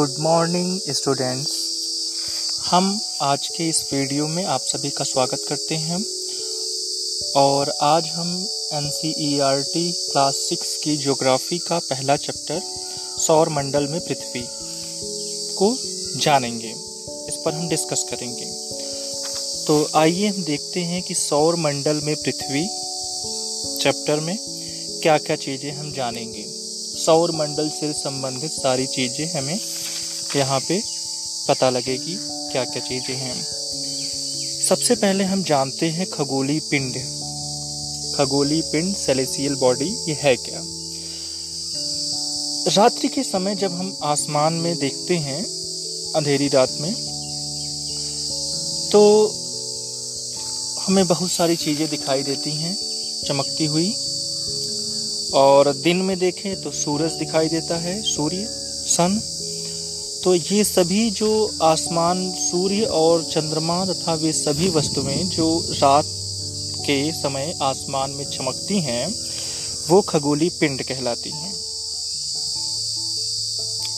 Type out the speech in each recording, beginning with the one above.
Good morning, students. हम आज के इस वीडियो में आप सभी का स्वागत करते हैं। और आज हम एनसीईआरटी क्लास सिक्स की ज्योग्राफी का पहला चैप्टर सौर मंडल में पृथ्वी को जानेंगे। इस पर हम डिस्कस करेंगे। तो आइए हम देखते हैं कि सौर मंडल में पृथ्वी चैप्टर में क्या क्या चीज़ें हम जानेंगे। सौर मंडल से संबंधित सारी चीज़ें हमें यहाँ पे पता लगेगी क्या क्या चीज़ें हैं। सबसे पहले हम जानते हैं खगोली पिंड। खगोली पिंड सेलेसियल बॉडी ये है क्या? रात्रि के समय जब हम आसमान में देखते हैं, अंधेरी रात में तो हमें बहुत सारी चीज़ें दिखाई देती हैं, चमकती हुई। और दिन में देखें तो सूरज दिखाई देता है, सूर्य, सन तो ये सभी जो आसमान, सूर्य और चंद्रमा तथा वे सभी वस्तुएँ जो रात के समय आसमान में चमकती हैं, वो खगोली पिंड कहलाती हैं।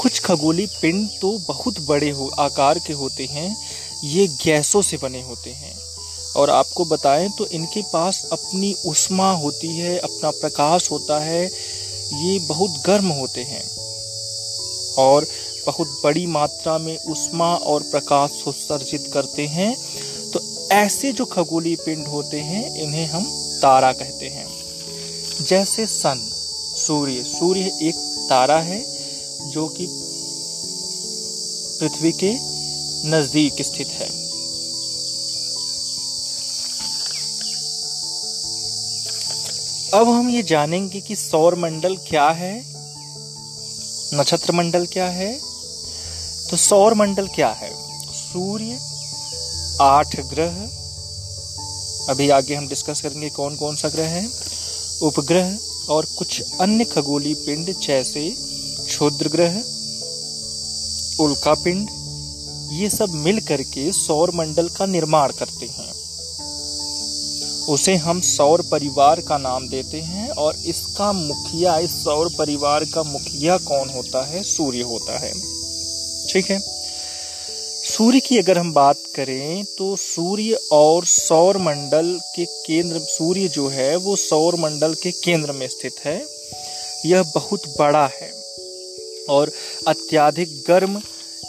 कुछ खगोली पिंड तो बहुत बड़े हो, आकार के होते हैं, ये गैसों से बने होते हैं। और आपको बताएँ तो इनके पास अपनी उष्मा होती है, अपना प्रकाश होता है, ये बहुत गर्म होते हैं। और बहुत बड़ी मात्रा में उष्मा और प्रकाश उत्सर्जित करते हैं तो ऐसे जो खगोलीय पिंड होते हैं, इन्हें हम तारा कहते हैं। जैसे सन, सूर्य सूर्य एक तारा है, जो कि पृथ्वी के नज़दीक स्थित है। अब हम ये जानेंगे कि सौर मंडल क्या है नक्षत्र मंडल क्या है तो सौर मंडल क्या है? सूर्य, आठ ग्रह। अभी आगे हम डिस्कस करेंगे कौन कौन सा ग्रह है। उपग्रह और कुछ अन्य खगोलीय पिंड जैसे क्षुद्र ग्रह, उल्का पिंड, ये सब मिल करके सौर मंडल का निर्माण करते हैं। उसे हम सौर परिवार का नाम देते हैं और इसका मुखिया, इस सौर परिवार का मुखिया कौन होता है? सूर्य होता है। ठीक है? सूर्य की अगर हम बात करें तो सूर्य और सौर मंडल के केंद्र, सूर्य जो है, वो सौर मंडल के केंद्र में स्थित है। यह बहुत बड़ा है और अत्याधिक गर्म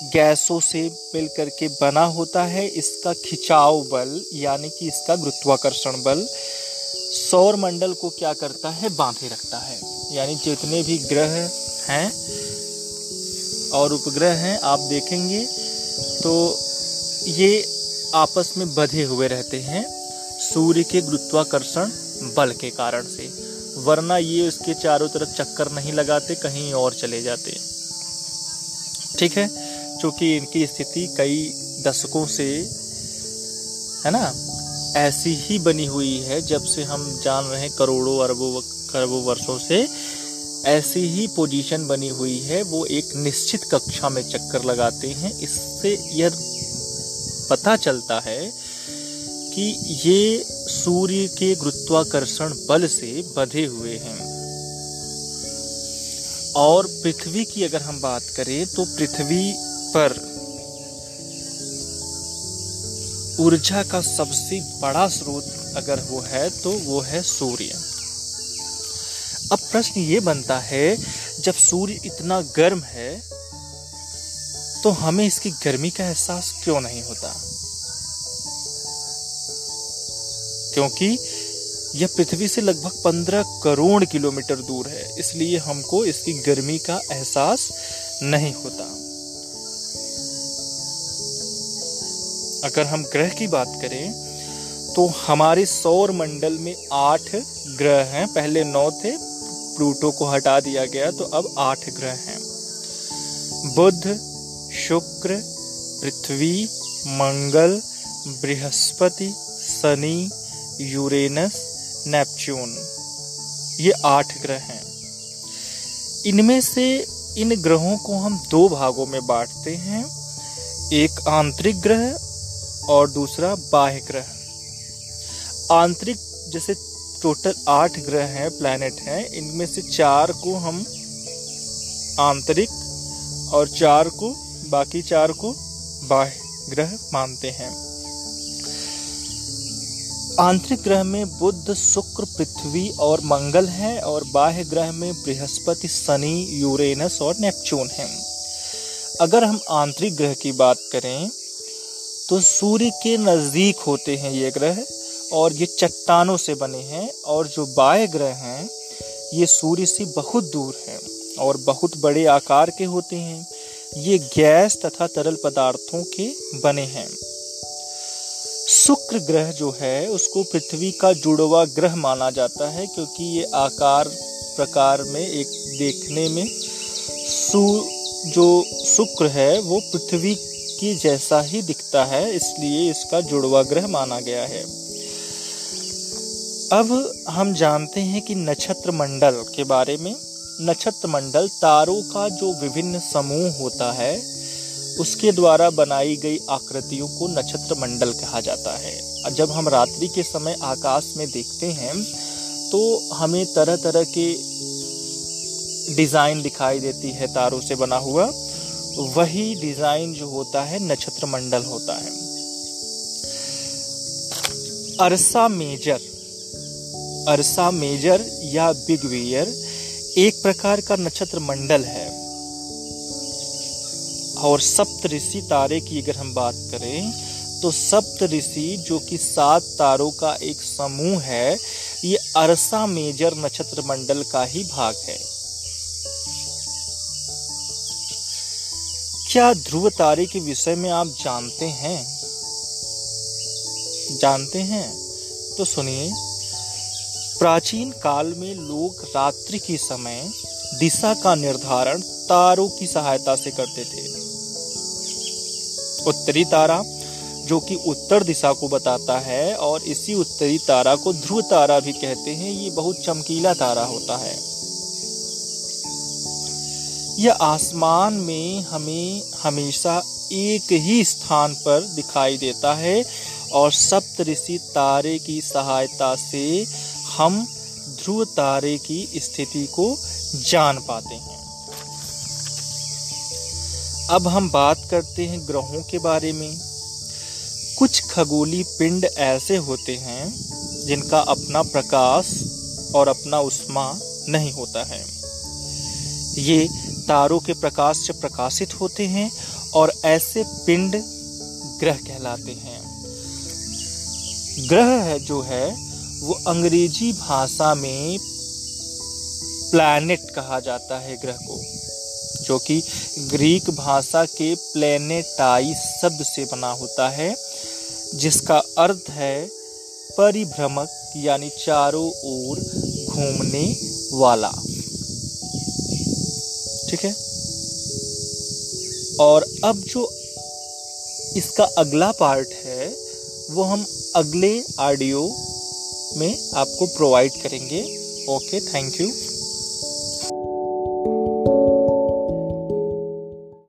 गैसों से मिल करके बना होता है। इसका खिंचाव बल, यानी कि इसका गुरुत्वाकर्षण बल, सौर मंडल को क्या करता है? बांधे रखता है। यानी जितने भी ग्रह हैं और उपग्रह हैं, आप देखेंगे तो ये आपस में बधे हुए रहते हैं, सूर्य के गुरुत्वाकर्षण बल के कारण से। वरना ये उसके चारों तरफ़ चक्कर नहीं लगाते, कहीं और चले जाते। ठीक है? चूँकि इनकी स्थिति कई दशकों से, है ना, ऐसी ही बनी हुई है, जब से हम जान रहे हैं करोड़ों अरबों खरबों वर्षों से ऐसी ही पोजीशन बनी हुई है, वो एक निश्चित कक्षा में चक्कर लगाते हैं। इससे यह पता चलता है कि ये सूर्य के गुरुत्वाकर्षण बल से बधे हुए हैं। और पृथ्वी की अगर हम बात करें तो पृथ्वी पर ऊर्जा का सबसे बड़ा स्रोत अगर वो है तो वो है सूर्य। अब प्रश्न ये बनता है, जब सूर्य इतना गर्म है तो हमें इसकी गर्मी का एहसास क्यों नहीं होता? क्योंकि यह पृथ्वी से लगभग पंद्रह करोड़ किलोमीटर दूर है, इसलिए हमको इसकी गर्मी का एहसास नहीं होता। अगर हम ग्रह की बात करें तो हमारे सौर मंडल में आठ ग्रह हैं, पहले नौ थे प्लूटो को हटा दिया गया तो अब आठ ग्रह हैं। बुध, शुक्र, पृथ्वी, मंगल, बृहस्पति, शनि, यूरेनस, नेपच्यून। ये आठ ग्रह हैं। इनमें से इन ग्रहों को हम दो भागों में बांटते हैं, एक आंतरिक ग्रह और दूसरा बाह्य ग्रह। आंतरिक जैसे टोटल आठ ग्रह हैं प्लैनेट हैं। इनमें से चार को हम आंतरिक और चार को, बाकी चार को बाह्य ग्रह मानते हैं। आंतरिक ग्रह में बुद्ध शुक्र, पृथ्वी और मंगल हैं और बाह्य ग्रह में बृहस्पति, शनि, यूरेनस और नेपच्यून हैं। अगर हम आंतरिक ग्रह की बात करें तो सूर्य के नज़दीक होते हैं ये ग्रह। और ये चट्टानों से बने हैं और जो बाह्य ग्रह हैं, ये सूर्य से बहुत दूर हैं और बहुत बड़े आकार के होते हैं। ये गैस तथा तरल पदार्थों के बने हैं। शुक्र ग्रह जो है, उसको पृथ्वी का जुड़वा ग्रह माना जाता है क्योंकि ये आकार प्रकार में एक देखने में सु, जो शुक्र है, वो पृथ्वी की जैसा ही दिखता है, इसलिए इसका जुड़वा ग्रह माना गया है। अब हम जानते हैं कि नक्षत्र मंडल के बारे में। नक्षत्र मंडल तारों का जो विभिन्न समूह होता है, उसके द्वारा बनाई गई आकृतियों को नक्षत्र मंडल कहा जाता है। जब हम रात्रि के समय आकाश में देखते हैं तो हमें तरह तरह के डिज़ाइन दिखाई देती है तारों से बना हुआ। वही डिज़ाइन जो होता है नक्षत्र मंडल होता है। अरसा मेजर अरसा मेजर या बिग वियर एक प्रकार का नक्षत्र मंडल है। और सप्त ऋषि तारे की अगर हम बात करें तो सप्त ऋषि जो कि सात तारों का एक समूह है, ये अरसा मेजर नक्षत्र मंडल का ही भाग है। क्या ध्रुव तारे के विषय में आप जानते हैं? जानते हैं? तो सुनिए। प्राचीन काल में लोग रात्रि के समय दिशा का निर्धारण तारों की सहायता से करते थे। उत्तरी तारा, जो कि उत्तर दिशा को बताता है, और इसी उत्तरी तारा को ध्रुव तारा भी कहते हैं, ये बहुत चमकीला तारा होता है। यह आसमान में हमें हमेशा एक ही स्थान पर दिखाई देता है, और सप्तऋषि तारे की सहायता से हम ध्रुव तारे की स्थिति को जान पाते हैं। अब हम बात करते हैं ग्रहों के बारे में। कुछ खगोली पिंड ऐसे होते हैं, जिनका अपना प्रकाश और अपना उष्मा नहीं होता है। ये तारों के प्रकाश से प्रकाशित होते हैं और ऐसे पिंड ग्रह कहलाते हैं। ग्रह जो है वो अंग्रेज़ी भाषा में प्लैनेट कहा जाता है ग्रह को, जो कि ग्रीक भाषा के प्लेनेटाई शब्द से बना होता है, जिसका अर्थ है परिभ्रमक, यानी चारों ओर घूमने वाला। ठीक है? और अब जो इसका अगला पार्ट है, वो हम अगले ऑडियो में आपको प्रोवाइड करेंगे। Okay thank you